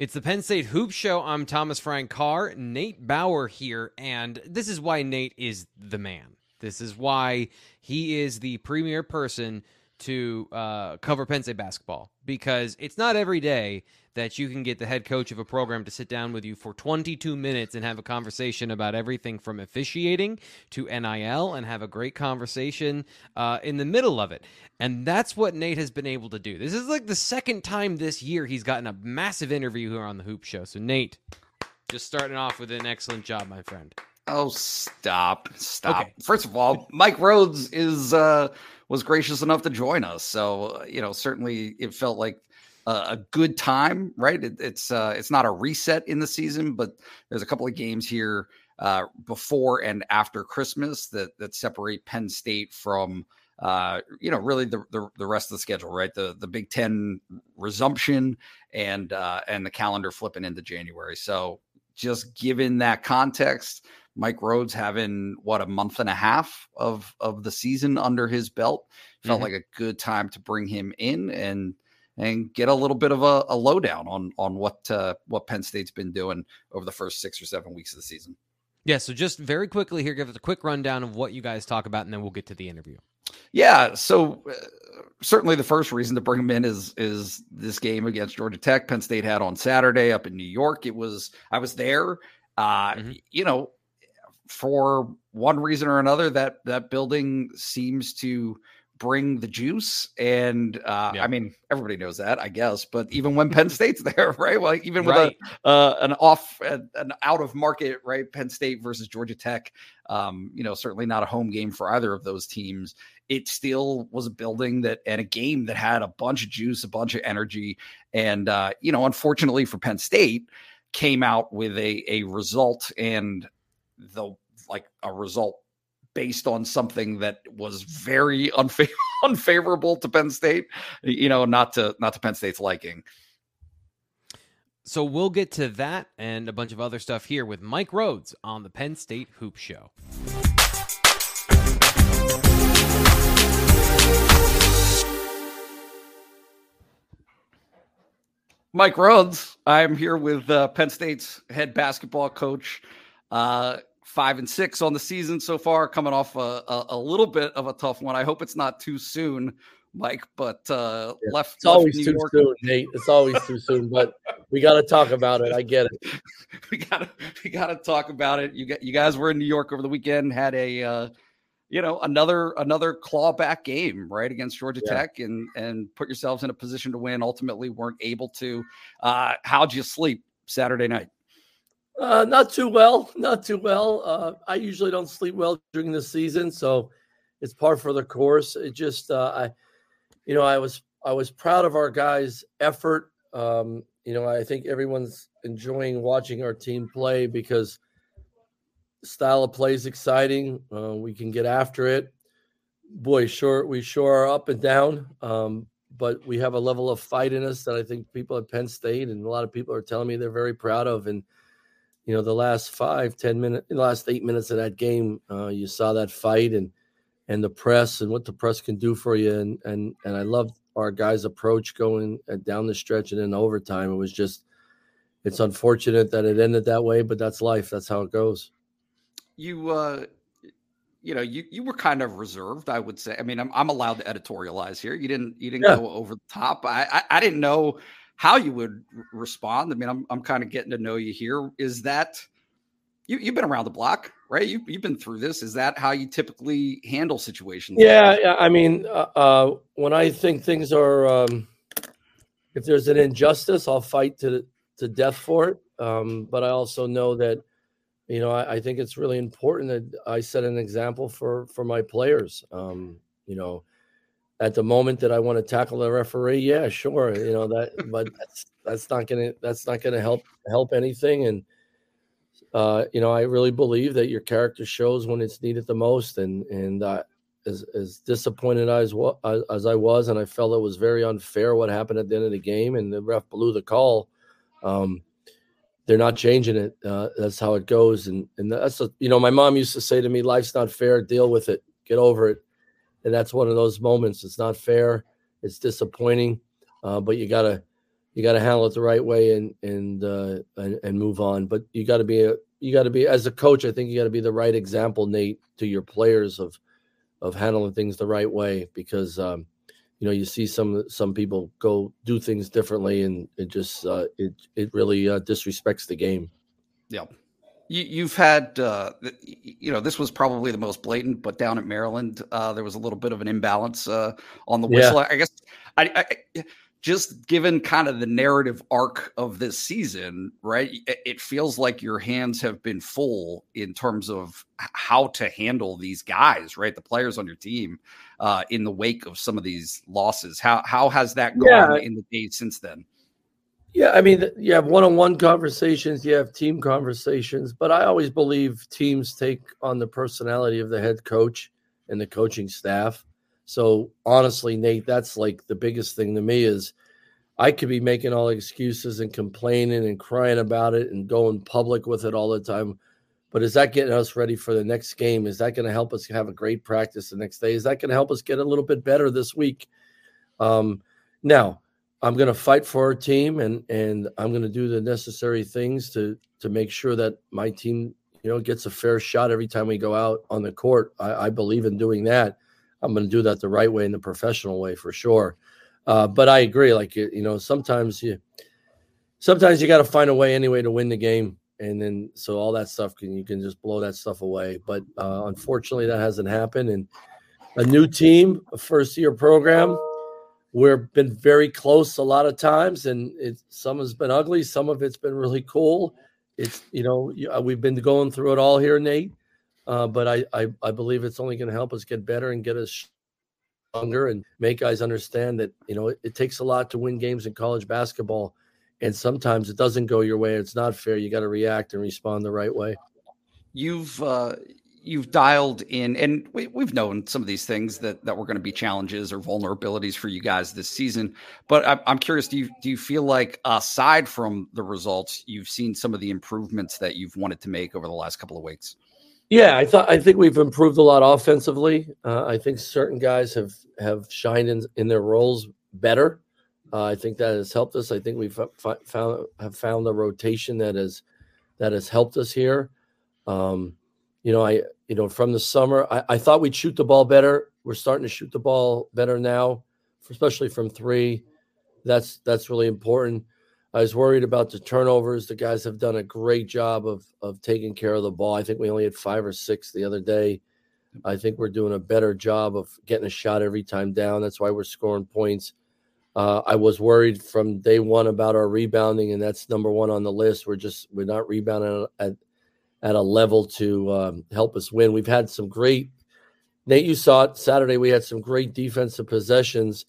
It's the Penn State Hoop Show. I'm Thomas Frank Carr, Nate Bauer here, and this is why Nate is the man. This is why he is the premier person to uh, cover Penn State basketball because it's not every day that you can get the head coach of a program to sit down with you for 22 minutes and have a conversation about everything from officiating to NIL and have a great conversation uh, in the middle of it. And that's what Nate has been able to do. This is like the second time this year he's gotten a massive interview here on the Hoop Show. So, Nate, just starting off with an excellent job, my friend. Oh, stop. Stop. Okay. First of all, Mike Rhoades is uh was gracious enough to join us. So, you know, certainly it felt like a, a good time, right? It, it's uh it's not a reset in the season, but there's a couple of games here uh before and after Christmas that that separate Penn State from uh, you know, really the, the, the rest of the schedule, right? The the Big Ten resumption and uh, and the calendar flipping into January. So just given that context, Mike Rhoades having what a month and a half of of the season under his belt felt mm-hmm. like a good time to bring him in and and get a little bit of a, a lowdown on on what uh, what Penn State's been doing over the first six or seven weeks of the season. Yeah, so just very quickly here, give us a quick rundown of what you guys talk about, and then we'll get to the interview. Yeah, so uh, certainly the first reason to bring him in is is this game against Georgia Tech. Penn State had on Saturday up in New York. It was I was there. Uh, mm-hmm. You know, for one reason or another, that that building seems to bring the juice. And uh, yeah. I mean, everybody knows that, I guess. But even when Penn State's there, right? Like even with right. a uh, an off an out of market, right? Penn State versus Georgia Tech. Um, you know, certainly not a home game for either of those teams. It still was a building that and a game that had a bunch of juice, a bunch of energy, and uh, you know, unfortunately for Penn State, came out with a a result and the like a result based on something that was very unfa- unfavorable to Penn State, you know, not to not to Penn State's liking. So we'll get to that and a bunch of other stuff here with Mike Rhoades on the Penn State Hoop Show. Mike Rhoades, I'm here with uh, Penn State's head basketball coach. Uh, five and six on the season so far, coming off a, a, a, little bit of a tough one. I hope it's not too soon, Mike. But uh, yeah, left. It's always too York. soon, Nate. It's always too soon. But we got to talk about it. I get it. we got to we got to talk about it. You got you guys were in New York over the weekend. Had a uh, you know another another clawback game right against Georgia yeah. Tech, and and put yourselves in a position to win. Ultimately, weren't able to. Uh, how'd you sleep Saturday night? Uh, not too well, not too well. Uh, I usually don't sleep well during the season, so it's par for the course. It just, uh, I, you know, I was I was proud of our guys' effort. Um, you know, I think everyone's enjoying watching our team play because style of play is exciting. Uh, we can get after it. Boy, sure, we sure are up and down, um, but we have a level of fight in us that I think people at Penn State and a lot of people are telling me they're very proud of. And you know the last five ten minutes the last eight minutes of that game uh, you saw that fight and and the press and what the press can do for you. And and and i loved our guys approach going uh, down the stretch and in overtime. It was just it's unfortunate that it ended that way but that's life. That's how it goes. You uh you know you you were kind of reserved i would say. I mean i'm, I'm allowed to editorialize here. You didn't you didn't yeah. go over the top. I, I i didn't know how you would respond. I mean, I'm I'm kind of getting to know you here. Is that you, you've been around the block, right? You, you've been through this. Is that how you typically handle situations? Yeah, yeah. I mean, uh, uh, when I think things are, um, if there's an injustice, I'll fight to to death for it. Um, but I also know that, you know, I, I, think it's really important that I set an example for for my players. Um, you know, at the moment that I want to tackle the referee, yeah, sure, you know that, but that's that's not gonna that's not gonna help help anything. And uh, you know, I really believe that your character shows when it's needed the most. And and uh, as as disappointed as as I was, and I felt it was very unfair what happened at the end of the game, and the ref blew the call. Um, they're not changing it. Uh, that's how it goes. And and that's a, you know, my mom used to say to me, "Life's not fair. Deal with it. Get over it." And that's one of those moments. It's not fair. It's disappointing, uh, but you gotta you got to handle it the right way and and uh, and, and move on. But you got to be a you got to be as a coach. I think you got to be the right example, Nate, to your players of of handling things the right way because um, you know you see some some people go do things differently and it just uh, it it really uh, disrespects the game. Yeah. You, have had, uh, you know, this was probably the most blatant, but down at Maryland, uh, there was a little bit of an imbalance uh, on the whistle. Yeah. I guess I, I, just given kind of the narrative arc of this season, right? It feels like your hands have been full in terms of how to handle these guys, right? The players on your team uh, in the wake of some of these losses. How how has that gone yeah. in the days since then? Yeah, I mean, you have one-on-one conversations, you have team conversations, but I always believe teams take on the personality of the head coach and the coaching staff. So honestly, Nate, that's like the biggest thing to me is I could be making all excuses and complaining and crying about it and going public with it all the time. But is that getting us ready for the next game? Is that going to help us have a great practice the next day? Is that going to help us get a little bit better this week? Um, now, I'm going to fight for our team and and I'm going to do the necessary things to to make sure that my team you know gets a fair shot every time we go out on the court. I, I believe in doing that. I'm going to do that the right way in the professional way for sure. Uh, but I agree. Like you know, sometimes you sometimes you got to find a way anyway to win the game, and then so all that stuff can you can just blow that stuff away. But uh, unfortunately, that hasn't happened. And a new team, a first year program, we've been very close a lot of times, and it some has been ugly, some of it's been really cool. It's you know uh, we've been going through it all here, Nate. Uh, but I, I, I believe it's only going to help us get better and get us stronger and make guys understand that you know it, it, takes a lot to win games in college basketball, and sometimes it doesn't go your way. It's not fair. You got to react and respond the right way. You've uh, you've dialed in, and we, have known some of these things that that were going to be challenges or vulnerabilities for you guys this season. But I'm, I'm curious do you do you feel like aside from the results, you've seen some of the improvements that you've wanted to make over the last couple of weeks? Yeah, I thought I think we've improved a lot offensively. Uh, I think certain guys have have shined in, in their roles better. Uh, I think that has helped us. I think we've found have found a rotation that has that has helped us here. Um, you know, I you know from the summer, I, I thought we'd shoot the ball better. We're starting to shoot the ball better now, especially from three. That's that's really important. I was worried about the turnovers. The guys have done a great job of of taking care of the ball. I think we only had five or six the other day. I think we're doing a better job of getting a shot every time down. That's why we're scoring points. Uh, I was worried from day one about our rebounding, and that's number one on the list. We're just we're not rebounding at at a level to um, help us win. We've had some great. Nate, you saw it Saturday. We had some great defensive possessions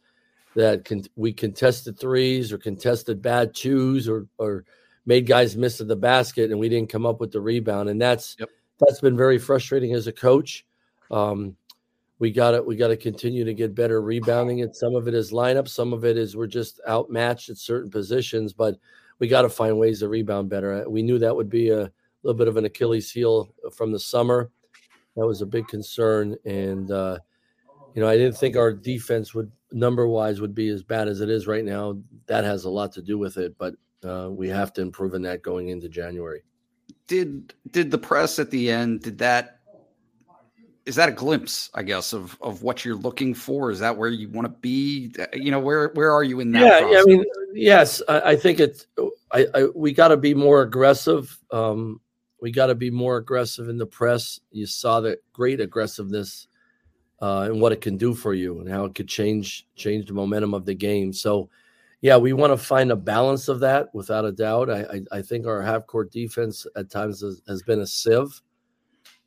that con- we contested threes or contested bad twos or or made guys miss at the basket and we didn't come up with the rebound and that's yep. that's been very frustrating as a coach um, we got to we got to continue to get better rebounding and some of it is lineup some of it is we're just outmatched at certain positions but we got to find ways to rebound better we knew that would be a little bit of an achilles heel from the summer that was a big concern and uh, you know i didn't think our defense would number wise would be as bad as it is right now. That has a lot to do with it, but uh, we have to improve in that going into January. Did did the press at the end? Did that is that a glimpse, I guess, of of what you're looking for? Is that where you want to be? You know, where where are you in that? Yeah, process? I mean, yes, I, I think it's. I, I we got to be more aggressive. Um, we got to be more aggressive in the press. You saw the great aggressiveness uh, and what it can do for you and how it could change change the momentum of the game. So, yeah, we want to find a balance of that without a doubt. I I, I think our half court defense at times has, has been a sieve.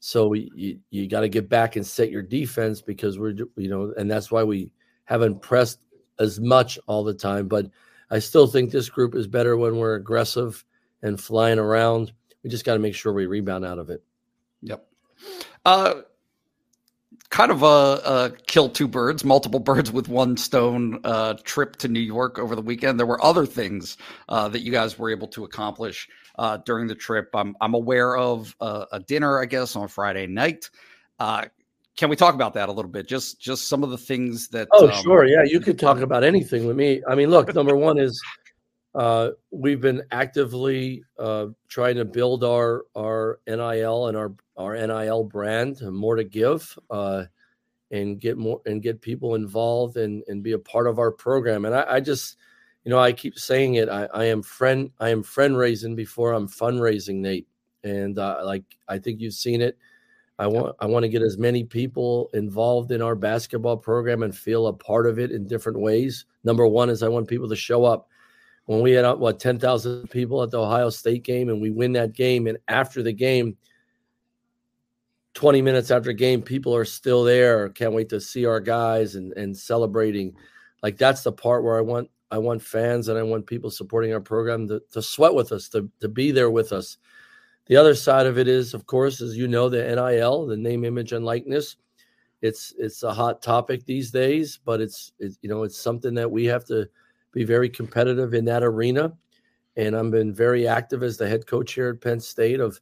So we, you you got to get back and set your defense because we're you know and that's why we haven't pressed as much all the time. But I still think this group is better when we're aggressive and flying around. We just got to make sure we rebound out of it. Yep. Uh, kind of a, a, kill two birds, multiple birds with one stone uh, trip to New York over the weekend. There were other things uh, that you guys were able to accomplish uh, during the trip. I'm, I'm aware of a, a, dinner, I guess, on Friday night. Uh, can we talk about that a little bit? Just just some of the things that. Oh, um, sure. Yeah, you could talk about anything with me. I mean, look, number one is uh, we've been actively uh, trying to build our our NIL and our our NIL brand, more to give, uh, and get more and get people involved and and be a part of our program. And I, I just, you know, I keep saying it. I, I am friend I am friend raising before I'm fundraising, Nate. And uh, like I think you've seen it. I want I want to get as many people involved in our basketball program and feel a part of it in different ways. Number one is I want people to show up when we had uh, what 10,000 people at the Ohio State game and we win that game and after the game 20 minutes after game people are still there can't wait to see our guys and and celebrating. Like that's the part where I want I want fans and I want people supporting our program to, to sweat with us to to be there with us. The other side of it is of course as you know the NIL the name image and likeness. It's it's a hot topic these days but it's, it's you know it's something that we have to be very competitive in that arena. And I've been very active as the head coach here at Penn State of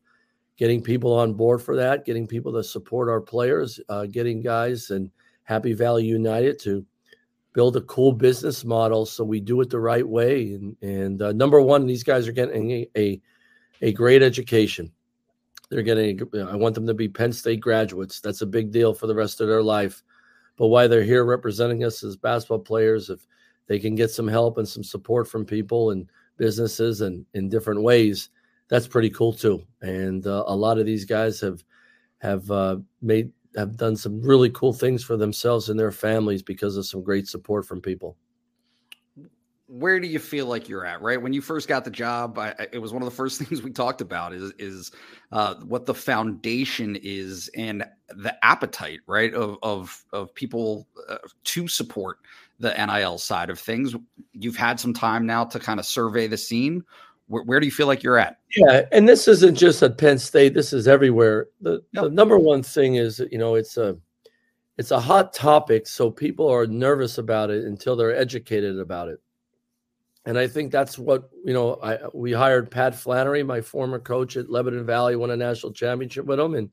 getting people on board for that, getting people to support our players, uh, getting guys and Happy Valley United to build a cool business model so we do it the right way. And, and uh, number one, these guys are getting a, a, a great education. They're getting, I want them to be Penn State graduates. That's a big deal for the rest of their life. But why they're here representing us as basketball players, if they can get some help and some support from people and businesses and in different ways, that's pretty cool too. And uh, a lot of these guys have have uh, made have done some really cool things for themselves and their families because of some great support from people. Where do you feel like you're at? Right when you first got the job, I, it was one of the first things we talked about is is uh, what the foundation is and the appetite, right, of of of people uh, to support the NIL side of things. You've had some time now to kind of survey the scene. Where, where do you feel like you're at? Yeah, and this isn't just at Penn State. This is everywhere. The, yep. the number one thing is, you know, it's a it's a hot topic, so people are nervous about it until they're educated about it. And I think that's what you know. I we hired Pat Flannery, my former coach at Lebanon Valley, won a national championship with him, and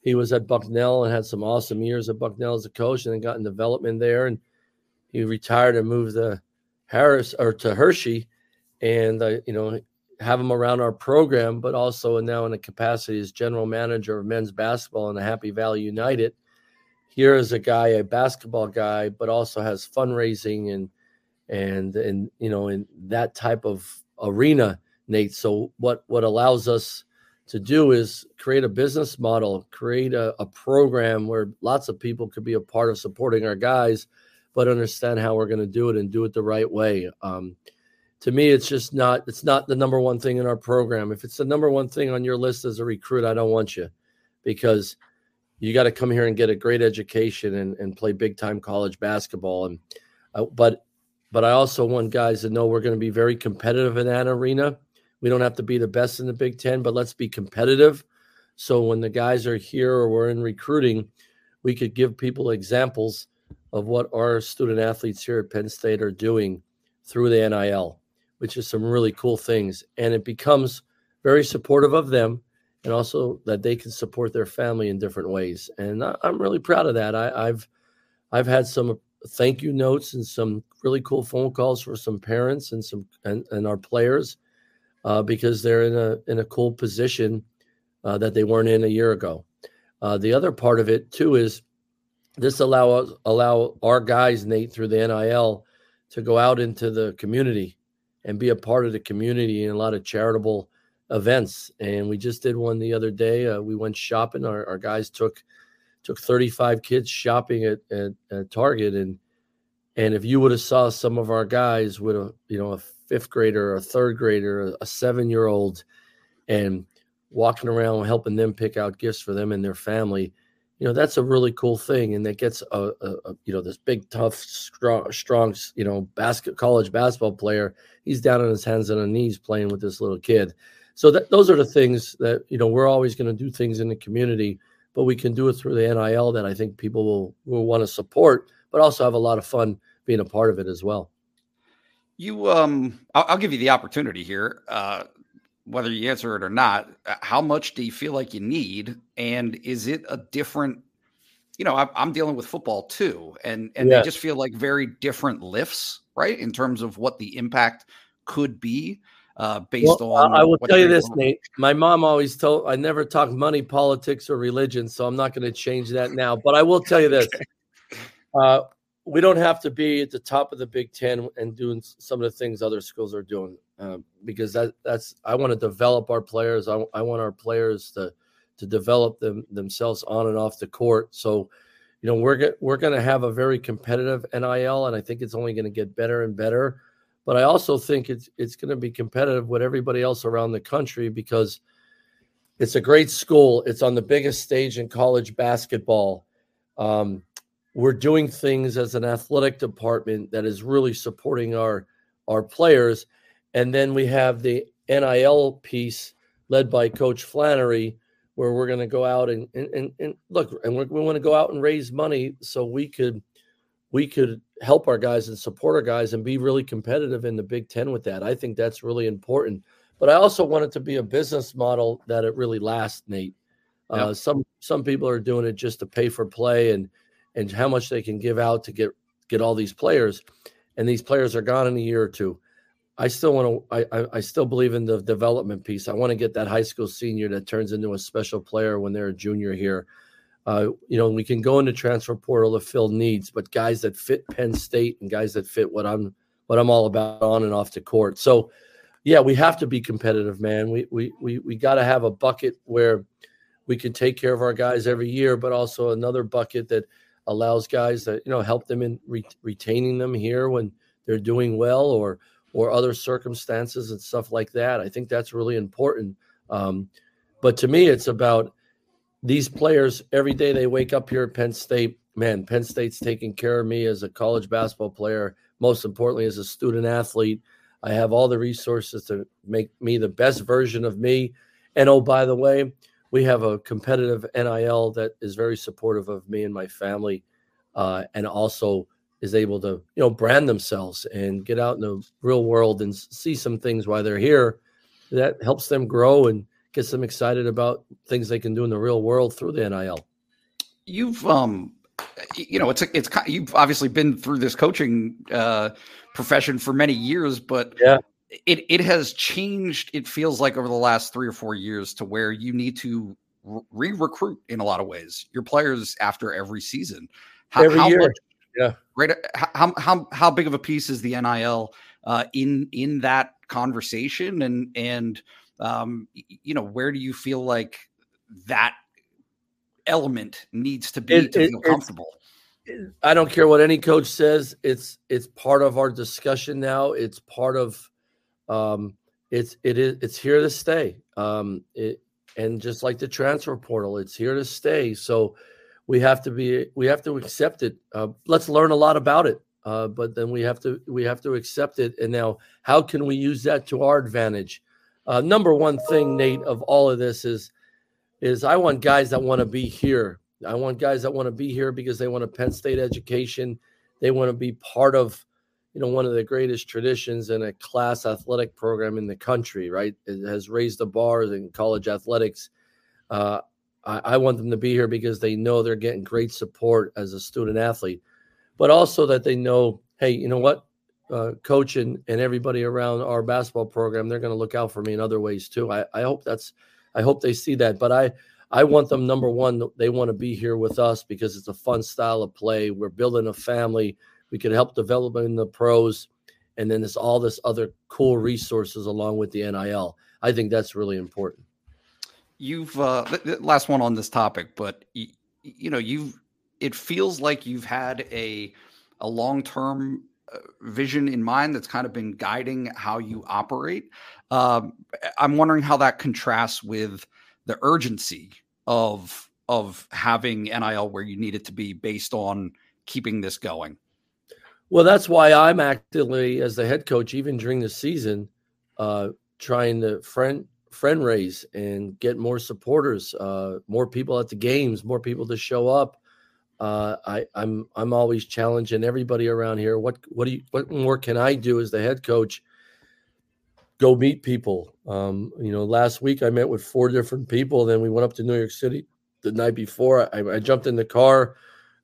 he was at Bucknell and had some awesome years at Bucknell as a coach, and then got in development there. And he retired and moved to Harris or to Hershey, and uh, you know have him around our program, but also now in a capacity as general manager of men's basketball in the Happy Valley United. Here is a guy, a basketball guy, but also has fundraising and and and you know in that type of arena, Nate. So what what allows us to do is create a business model, create a, a program where lots of people could be a part of supporting our guys but understand how we're going to do it and do it the right way. Um, to me, it's just not it's not the number one thing in our program. If it's the number one thing on your list as a recruit, I don't want you because you got to come here and get a great education and, and play big time college basketball. And uh, but but I also want guys to know we're going to be very competitive in that arena. We don't have to be the best in the Big Ten, but let's be competitive. So when the guys are here or we're in recruiting, we could give people examples of what our student athletes here at Penn State are doing through the NIL, which is some really cool things. And it becomes very supportive of them and also that they can support their family in different ways. And I, am really proud of that. I, have I've had some thank you notes and some really cool phone calls for some parents and some and, and our players uh, because they're in a in a cool position uh, that they weren't in a year ago. Uh, the other part of it too is this allow us allow our guys Nate through the NIL to go out into the community and be a part of the community in a lot of charitable events. And we just did one the other day. Uh, we went shopping. Our, our guys took took 35 kids shopping at, at, at Target and and if you would have saw some of our guys with a you know a fifth grader, a third grader, a seven year old, and walking around helping them pick out gifts for them and their family, you know that's a really cool thing and that gets a, a, a, you know this big tough strong strong you know basket college basketball player. He's down on his hands and knees playing with this little kid. So that those are the things that you know we're always going to do things in the community but we can do it through the nil that i think people will will want to support but also have a lot of fun being a part of it as well. You um i'll, I'll give you the opportunity here. Uh whether you answer it or not, uh, how much do you feel like you need? And is it a different, you know, I'm dealing with football too, and and yeah. they just feel like very different lifts, right? In terms of what the impact could be uh, based well, on. I will tell you this. Nate. My mom always told I never talk money, politics, or religion, so I'm not going to change that now. But I will tell you this: uh, we don't have to be at the top of the Big Ten and doing some of the things other schools are doing, uh, because that that's I want to develop our players. I, I want our players to to develop them themselves on and off the court. So, you know, we're we're going to have a very competitive NIL, and I think it's only going to get better and better. But I also think it's it's going to be competitive with everybody else around the country because it's a great school. It's on the biggest stage in college basketball. Um, we're doing things as an athletic department that is really supporting our our players, and then we have the NIL piece led by Coach Flannery, where we're going to go out and and, and, and look, and we want to go out and raise money so we could we could help our guys and support our guys and be really competitive in the Big Ten with that. I think that's really important. But I also want it to be a business model that it really lasts, Nate. Yep. Uh, some some people are doing it just to pay for play and and how much they can give out to get get all these players, and these players are gone in a year or two. I still want to. I, I still believe in the development piece. I want to get that high school senior that turns into a special player when they're a junior here. Uh, you know, we can go into transfer portal to fill needs, but guys that fit Penn State and guys that fit what I'm what I'm all about on and off the court. So, yeah, we have to be competitive, man. We we we we got to have a bucket where we can take care of our guys every year, but also another bucket that allows guys that you know help them in re- retaining them here when they're doing well or or other circumstances and stuff like that. I think that's really important. Um, but to me, it's about these players every day they wake up here at Penn State. Man, Penn State's taking care of me as a college basketball player. Most importantly, as a student athlete, I have all the resources to make me the best version of me. And oh, by the way, we have a competitive NIL that is very supportive of me and my family, uh, and also is able to you know brand themselves and get out in the real world and see some things while they're here. That helps them grow and gets them excited about things they can do in the real world through the NIL. You've um you know it's a, it's you've obviously been through this coaching uh profession for many years but yeah it it has changed it feels like over the last 3 or 4 years to where you need to re-recruit in a lot of ways your players after every season how, every how year. Much, yeah right how, how how big of a piece is the NIL uh in in that conversation and and um, you know, where do you feel like that element needs to be it, to it, feel comfortable? I don't care what any coach says. It's it's part of our discussion now. It's part of um, it's it is it's here to stay. Um, it and just like the transfer portal, it's here to stay. So we have to be we have to accept it. Uh, let's learn a lot about it. Uh, but then we have to we have to accept it. And now, how can we use that to our advantage? Uh, number one thing, Nate, of all of this is is I want guys that want to be here. I want guys that want to be here because they want a Penn State education. They want to be part of, you know, one of the greatest traditions in a class athletic program in the country. Right, it has raised the bars in college athletics. Uh, I, I want them to be here because they know they're getting great support as a student athlete, but also that they know, hey, you know what? uh, coach and, and everybody around our basketball program, they're going to look out for me in other ways too. I, I hope that's, I hope they see that. But I, I want them number one, they want to be here with us because it's a fun style of play. We're building a family. We can help develop in the pros, and then there's all this other cool resources along with the NIL. I think that's really important. You've uh, last one on this topic, but you, you know you've it feels like you've had a a long term vision in mind that's kind of been guiding how you operate. Um, I'm wondering how that contrasts with the urgency of of having NIL where you need it to be based on keeping this going. Well, that's why I'm actively as the head coach, even during the season, uh, trying to friend friend raise and get more supporters, uh, more people at the games, more people to show up. Uh, I, I'm I'm always challenging everybody around here. What what do you what more can I do as the head coach? Go meet people. Um, you know, last week I met with four different people. Then we went up to New York City the night before. I, I jumped in the car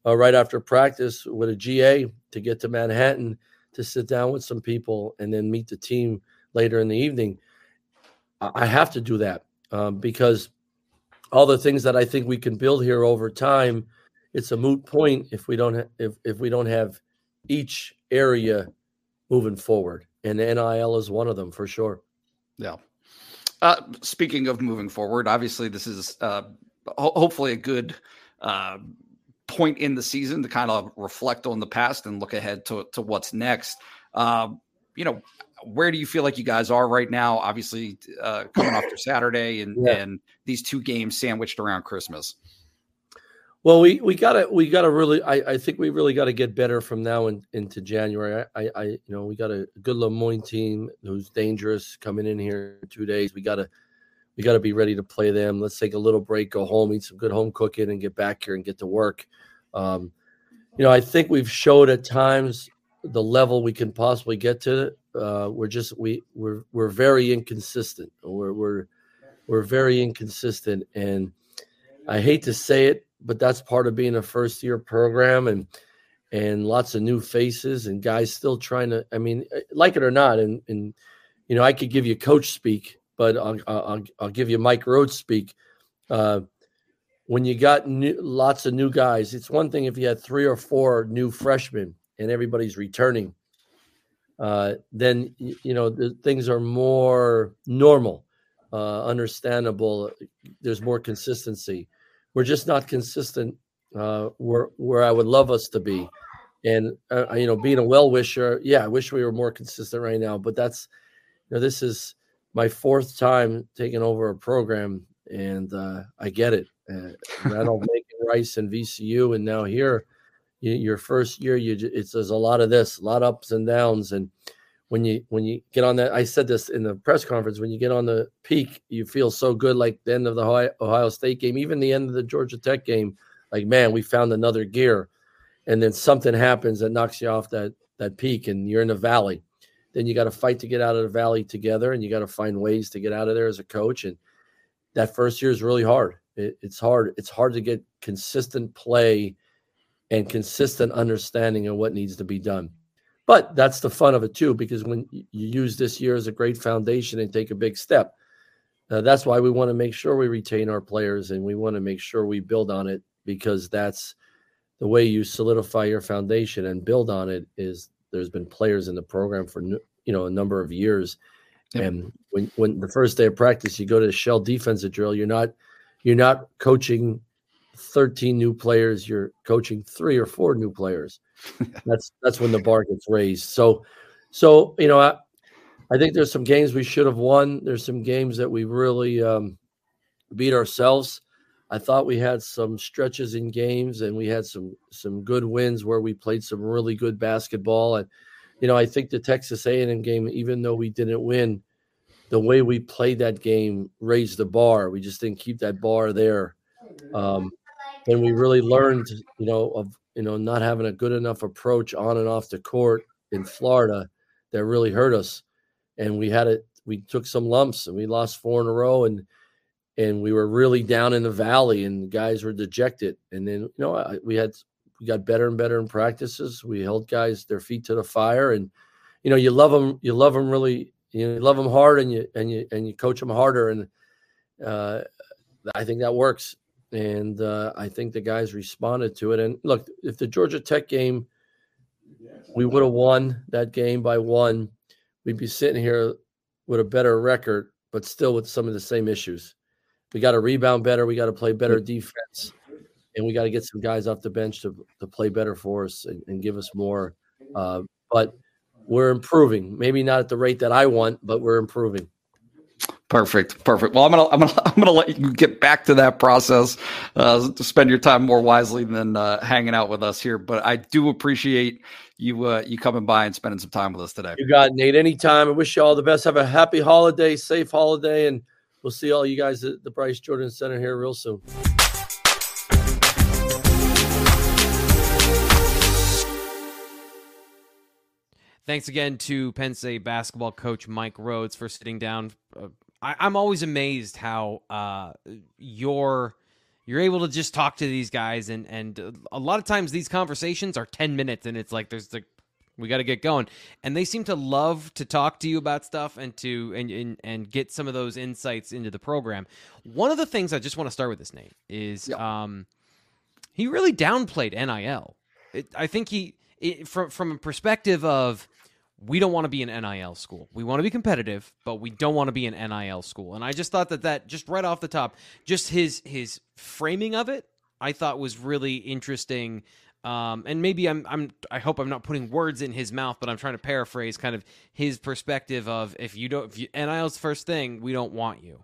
uh, right after practice with a GA to get to Manhattan to sit down with some people and then meet the team later in the evening. I have to do that um, because all the things that I think we can build here over time, it's a moot point if we don't ha- if if we don't have each area moving forward, and NIL is one of them for sure. Yeah. Uh, speaking of moving forward, obviously this is uh, ho- hopefully a good uh, point in the season to kind of reflect on the past and look ahead to, to what's next. Uh, you know, where do you feel like you guys are right now? Obviously, uh, coming off your Saturday and, yeah. and these two games sandwiched around Christmas. Well, we we gotta we gotta really I, I think we really gotta get better from now in, into January. I, I you know we got a good Le Moyne team who's dangerous coming in here in two days. We gotta we gotta be ready to play them. Let's take a little break, go home, eat some good home cooking, and get back here and get to work. Um, you know, I think we've showed at times the level we can possibly get to. Uh, we're just we we're we're very inconsistent. We're we're we're very inconsistent, and I hate to say it, but that's part of being a first year program and and lots of new faces and guys still trying to. I mean, eh, like it or not, and and you know, I could give you coach speak, but I'll I'll, I'll give you Mike Rhoades speak. Uh, when you got new, lots of new guys, it's one thing if you had three or four new freshmen and everybody's returning. Uh, then you know the, things are more normal, uh, understandable. There's more consistency. We're just not consistent uh, where where I would love us to be, and uh, you know, being a well wisher, yeah, I wish we were more consistent right now. But that's you know, this is my fourth time taking over a program, and uh, I get it. Uh, Randolph Macon Rice and VCU, and now here, you, your first year, you it's there's a lot of this, a lot of ups and downs, and when you when you get on that, I said this in the press conference. When you get on the peak, you feel so good, like the end of the Ohio, Ohio State game, even the end of the Georgia Tech game. Like man, we found another gear, and then something happens that knocks you off that that peak, and you're in the valley. Then you got to fight to get out of the valley together, and you got to find ways to get out of there as a coach. And that first year is really hard it, it's hard. It's hard to get consistent play and consistent understanding of what needs to be done. But that's the fun of it too, because when you use this year as a great foundation and take a big step, uh, that's why we want to make sure we retain our players and we want to make sure we build on it because that's the way you solidify your foundation and build on it is there's been players in the program for you know a number of years yep. and when when the first day of practice you go to the shell defensive drill you're not you're not coaching 13 new players you're coaching three or four new players. That's that's when the bar gets raised. So so you know I, I think there's some games we should have won. There's some games that we really um, beat ourselves. I thought we had some stretches in games and we had some some good wins where we played some really good basketball. And you know i think the texas a&m game even though we didn't win the way we played that game raised the bar. We just didn't keep that bar there. Um, and we really learned, you know, of you know not having a good enough approach on and off the court in Florida that really hurt us. And we had it. We took some lumps and we lost four in a row, and and we were really down in the valley, and guys were dejected. And then you know we had we got better and better in practices. We held guys their feet to the fire, and you know you love them. You love them really you love them hard and you and you and you coach them harder and uh, I think that works and uh, I think the guys responded to it and look if the Georgia Tech game we would have won that game by one we'd be sitting here with a better record but still with some of the same issues we got to rebound better we got to play better defense and we got to get some guys off the bench to, to play better for us and, and give us more uh, but we're improving. Maybe not at the rate that I want, but we're improving. Perfect, perfect. Well, I'm gonna, I'm gonna, I'm gonna let you get back to that process uh, to spend your time more wisely than uh, hanging out with us here. But I do appreciate you, uh, you coming by and spending some time with us today. You got it, Nate. Anytime. I wish you all the best. Have a happy holiday, safe holiday, and we'll see all you guys at the Bryce Jordan Center here real soon. Thanks again to Penn State basketball coach Mike Rhoades for sitting down. Uh, I, am always amazed how uh, you're you're able to just talk to these guys, and and a lot of times these conversations are ten minutes, and it's like there's like We got to get going. And they seem to love to talk to you about stuff and to and, and and get some of those insights into the program. One of the things I just want to start with this name is yep. um he really downplayed NIL. It, I think he it, from from a perspective of we don't want to be an NIL school. We want to be competitive, but we don't want to be an NIL school. And I just thought that that just right off the top, just his his framing of it, I thought was really interesting. Um, and maybe I'm I'm I hope I'm not putting words in his mouth, but I'm trying to paraphrase kind of his perspective of if you don't if you, NIL's first thing, we don't want you.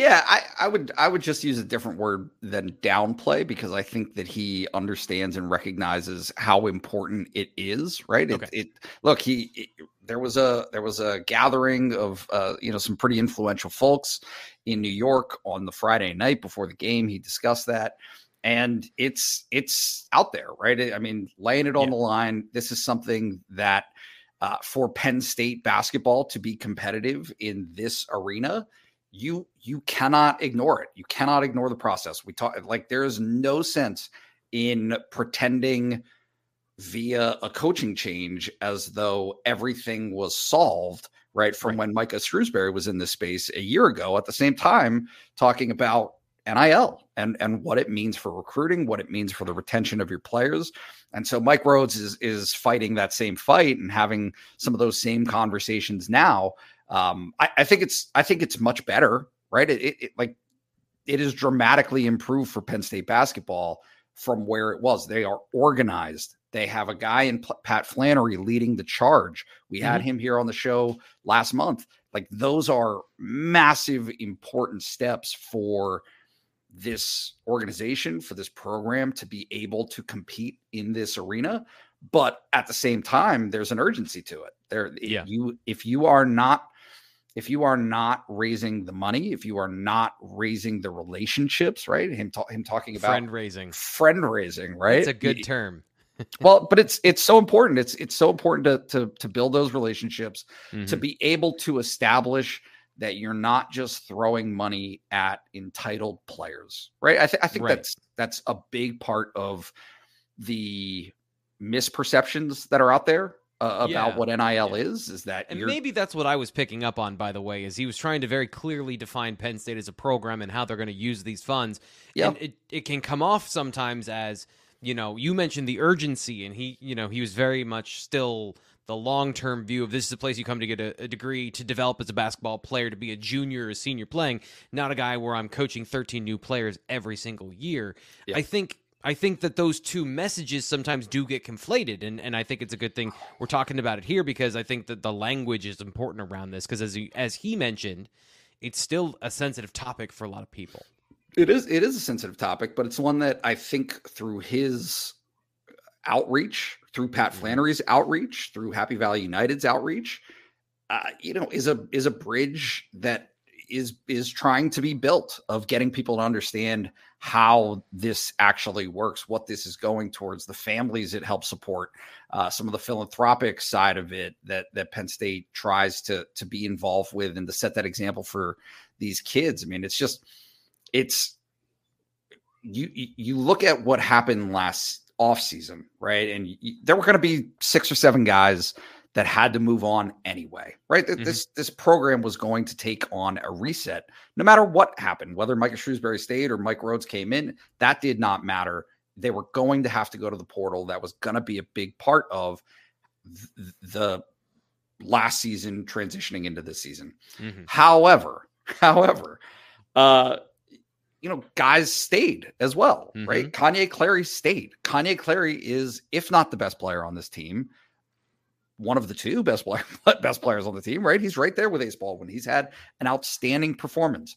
Yeah, I, I would I would just use a different word than downplay because I think that he understands and recognizes how important it is. Right? Okay. It, it look he it, there was a there was a gathering of uh, you know some pretty influential folks in New York on the Friday night before the game. He discussed that, and it's it's out there, right? I mean, laying it on yeah. the line. This is something that uh, for Penn State basketball to be competitive in this arena you you cannot ignore it. You cannot ignore the process. We talk like there is no sense in pretending via a coaching change as though everything was solved right from right. when Micah Shrewsberry was in this space a year ago at the same time talking about NIL and and what it means for recruiting, what it means for the retention of your players. And so Mike Rhoades is is fighting that same fight and having some of those same conversations now um, I, I, think it's I think it's much better, right? It, it, it like it is dramatically improved for Penn State basketball from where it was. They are organized. They have a guy in P- Pat Flannery leading the charge. We mm-hmm. had him here on the show last month. Like those are massive, important steps for this organization, for this program to be able to compete in this arena. But at the same time, there's an urgency to it. There, yeah. you if you are not if you are not raising the money, if you are not raising the relationships, right? Him, ta- him talking about friend raising, friend raising, right? It's a good he, term. well, but it's it's so important. It's it's so important to to to build those relationships, mm-hmm. to be able to establish that you're not just throwing money at entitled players, right? I, th- I think right. that's that's a big part of the misperceptions that are out there uh, about yeah. what NIL yeah. is. Is that and maybe that's what I was picking up on. By the way, is he was trying to very clearly define Penn State as a program and how they're going to use these funds. Yeah, and it it can come off sometimes as you know you mentioned the urgency, and he you know he was very much still the long term view of this is a place you come to get a, a, degree to develop as a basketball player, to be a junior or a senior playing, not a guy where I'm coaching 13 new players every single year. Yeah. I think I think that those two messages sometimes do get conflated, and, and I think it's a good thing we're talking about it here because I think that the language is important around this because as he, as he mentioned, it's still a sensitive topic for a lot of people. It is it is a sensitive topic, but it's one that I think through his outreach, through Pat mm-hmm. Flannery's outreach, through Happy Valley United's outreach, uh, you know, is a is a bridge that is is trying to be built of getting people to understand how this actually works, what this is going towards, the families it helps support, uh, some of the philanthropic side of it that that Penn State tries to to be involved with, and to set that example for these kids. I mean, it's just it's you you look at what happened last off season, right? And you, there were going to be six or seven guys that had to move on anyway, right? Mm-hmm. This this program was going to take on a reset, no matter what happened, whether Micah Shrewsberry stayed or Mike Rhoades came in. That did not matter. They were going to have to go to the portal. That was going to be a big part of th- the last season transitioning into this season. Mm-hmm. However, however, uh, you know, guys stayed as well, mm-hmm. right? Kanye Clary stayed. Kanye Clary is, if not the best player on this team, one of the two best player, best players on the team, right? He's right there with Ace Baldwin. He's had an outstanding performance.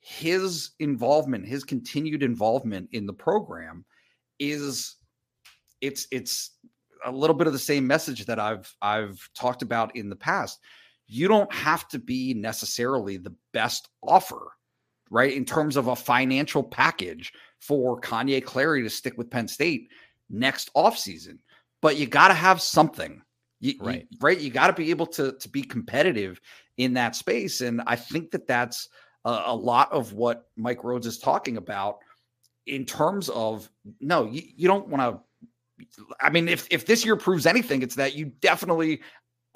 His involvement, his continued involvement in the program is it's it's a little bit of the same message that I've I've talked about in the past. You don't have to be necessarily the best offer, right? In terms of a financial package for Kanye Clary to stick with Penn State next offseason. But you got to have something you, right. You, right. You got to be able to to be competitive in that space, and I think that that's a, a lot of what Mike Rhoades is talking about in terms of no, you, you don't want to I mean, if if this year proves anything, it's that you definitely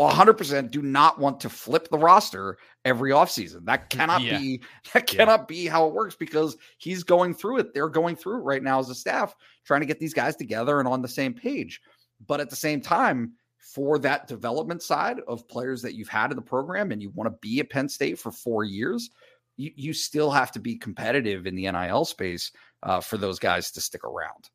100% do not want to flip the roster every offseason. That cannot yeah. be that cannot yeah. be how it works because he's going through it. They're going through it right now as a staff trying to get these guys together and on the same page. But at the same time, for that development side of players that you've had in the program and you want to be at Penn State for 4 years, you, you still have to be competitive in the NIL space uh, for those guys to stick around.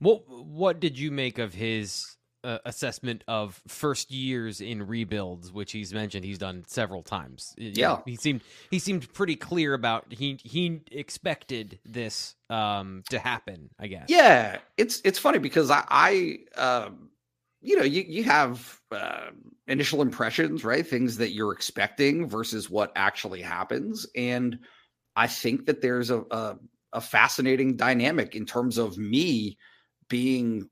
What what did you make of his uh, assessment of first years in rebuilds, which he's mentioned he's done several times. Yeah, he seemed he seemed pretty clear about he he expected this um, to happen. I guess. Yeah, it's it's funny because I, I um, you know, you you have uh, initial impressions, right? Things that you're expecting versus what actually happens, and I think that there's a, a, a fascinating dynamic in terms of me being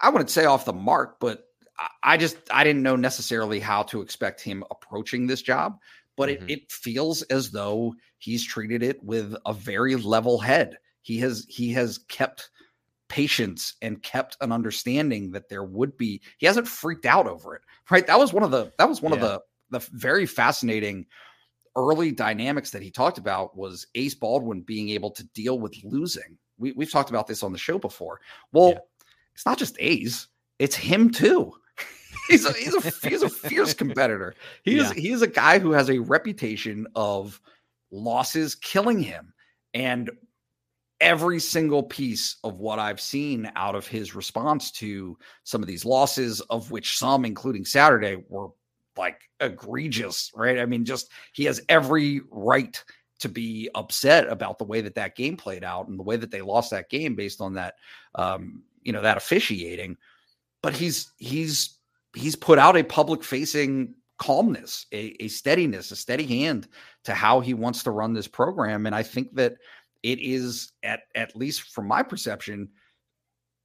I wouldn't say off the mark, but I just I didn't know necessarily how to expect him approaching this job. But mm-hmm. it, it feels as though he's treated it with a very level head. He has he has kept patience and kept an understanding that there would be he hasn't freaked out over it right that was one of the that was one yeah. of the the very fascinating early dynamics that he talked about was ace baldwin being able to deal with losing we, we've talked about this on the show before well yeah it's not just ace it's him too. he's a he's a he's a fierce competitor. He is he is a guy who has a reputation of losses killing him. And every single piece of what I've seen out of his response to some of these losses, of which some, including Saturday, were like egregious, right? I mean, just he has every right to be upset about the way that that game played out and the way that they lost that game based on that um, you know that officiating but he's he's he's put out a public facing calmness a, a, steadiness a steady hand to how he wants to run this program and i think that it is at at least from my perception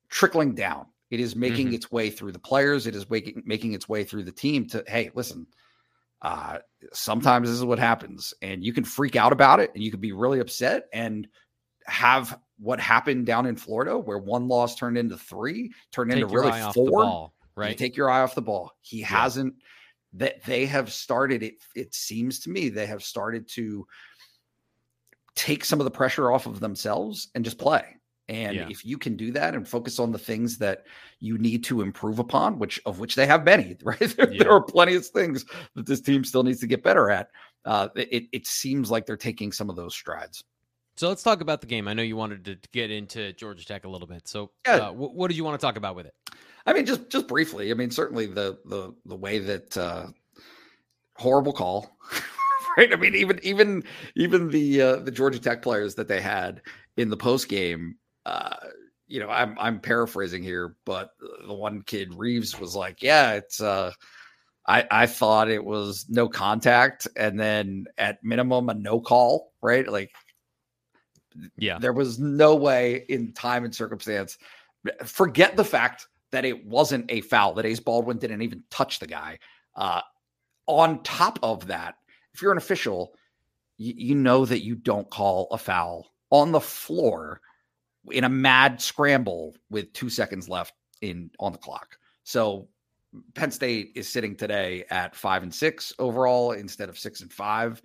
trickling down it is making mm-hmm. its way through the players it is making making its way through the team to hey listen uh sometimes this is what happens and you can freak out about it and you can be really upset and have what happened down in Florida, where one loss turned into three, turned take into really four. Ball, right? You take your eye off the ball. He yeah. hasn't. That they have started. It. It seems to me they have started to take some of the pressure off of themselves and just play. And yeah. if you can do that and focus on the things that you need to improve upon, which of which they have many, right? There, yeah. there are plenty of things that this team still needs to get better at. Uh, it, it seems like they're taking some of those strides. So let's talk about the game. I know you wanted to get into Georgia Tech a little bit. So, yeah. Uh, w- what did you want to talk about with it? I mean, just just briefly. I mean, certainly the the the way that uh, horrible call, right? I mean, even even even the uh, the Georgia Tech players that they had in the post game. Uh, you know, I'm I'm paraphrasing here, but the one kid Reeves was like, "Yeah, it's uh, I I thought it was no contact, and then at minimum a no call, right? Like yeah. There was no way in time and circumstance. Forget the fact that it wasn't a foul, that Ace Baldwin didn't even touch the guy. Uh, on top of that, if you're an official, you, you know that you don't call a foul on the floor in a mad scramble with two seconds left in on the clock. So Penn State is sitting today at five and six overall instead of six and five,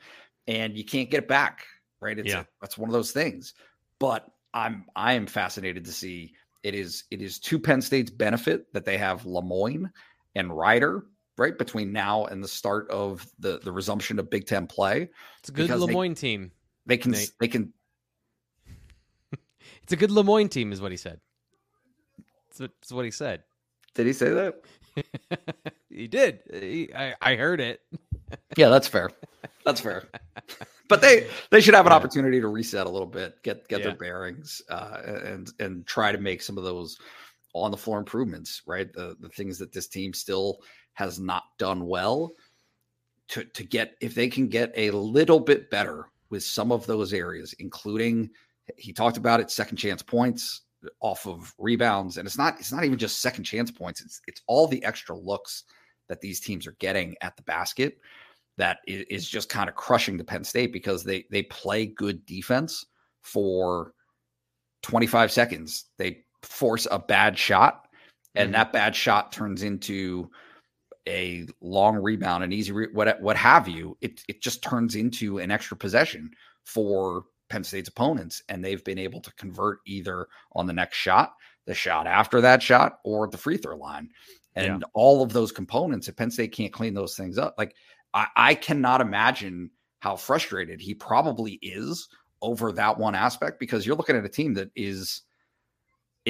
and you can't get it back right? It's yeah. a, that's one of those things. But I'm I am fascinated to see it is it is to Penn State's benefit that they have Le Moyne and Rider right between now and the start of the the resumption of Big Ten play. It's a good Le Moyne they, team. They can Nate. they can. it's a good Le Moyne team, is what he said. That's what he said. Did he say that? he did. He, I, I heard it. yeah, that's fair. That's fair. but they they should have an yeah. opportunity to reset a little bit, get get yeah. their bearings, uh, and and try to make some of those on the floor improvements. Right, the the things that this team still has not done well. To to get if they can get a little bit better with some of those areas, including he talked about it, second chance points off of rebounds, and it's not it's not even just second chance points. It's it's all the extra looks that these teams are getting at the basket that is just kind of crushing the Penn State because they they play good defense for 25 seconds. They force a bad shot, and Mhm. that bad shot turns into a long rebound, an easy re- what what have you. It it just turns into an extra possession for Penn State's opponents, and they've been able to convert either on the next shot, the shot after that shot, or at the free throw line. And all of those components, if Penn State can't clean those things up, like I, I cannot imagine how frustrated he probably is over that one aspect because you're looking at a team that is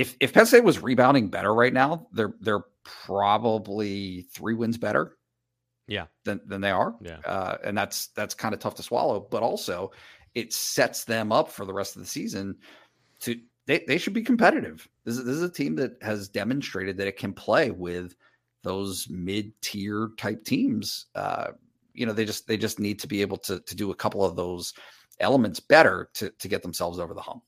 if if Penn State was rebounding better right now, they're they're probably three wins better. Yeah. Than than they are. Yeah. Uh, and that's that's kind of tough to swallow, but also it sets them up for the rest of the season to they, they should be competitive. This is, this is a team that has demonstrated that it can play with those mid-tier type teams. Uh, you know, they just they just need to be able to to do a couple of those elements better to to get themselves over the hump.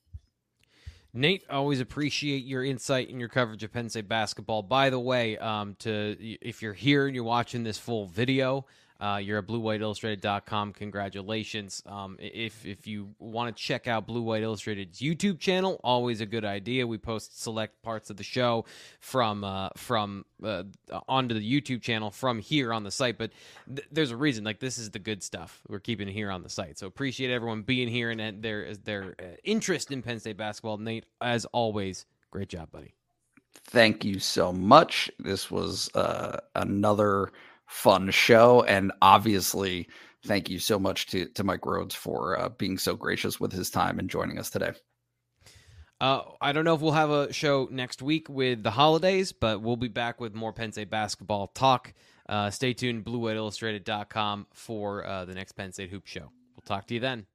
Nate, I always appreciate your insight and your coverage of Penn State basketball. By the way, um, to if you're here and you're watching this full video, uh, you're at BlueWhiteIllustrated.com. Congratulations! Um, if if you want to check out Blue White Illustrated's YouTube channel, always a good idea. We post select parts of the show from uh, from uh, onto the YouTube channel from here on the site. But th- there's a reason. Like this is the good stuff we're keeping here on the site. So appreciate everyone being here and, and their their uh, interest in Penn State basketball. Nate, as always, great job, buddy. Thank you so much. This was uh, another fun show, and obviously, thank you so much to to Mike Rhoades for uh, being so gracious with his time and joining us today. Uh, I don't know if we'll have a show next week with the holidays, but we'll be back with more Penn State basketball talk. Uh, stay tuned, BlueWhiteIllustrated.com for uh, the next Penn State Hoop Show. We'll talk to you then.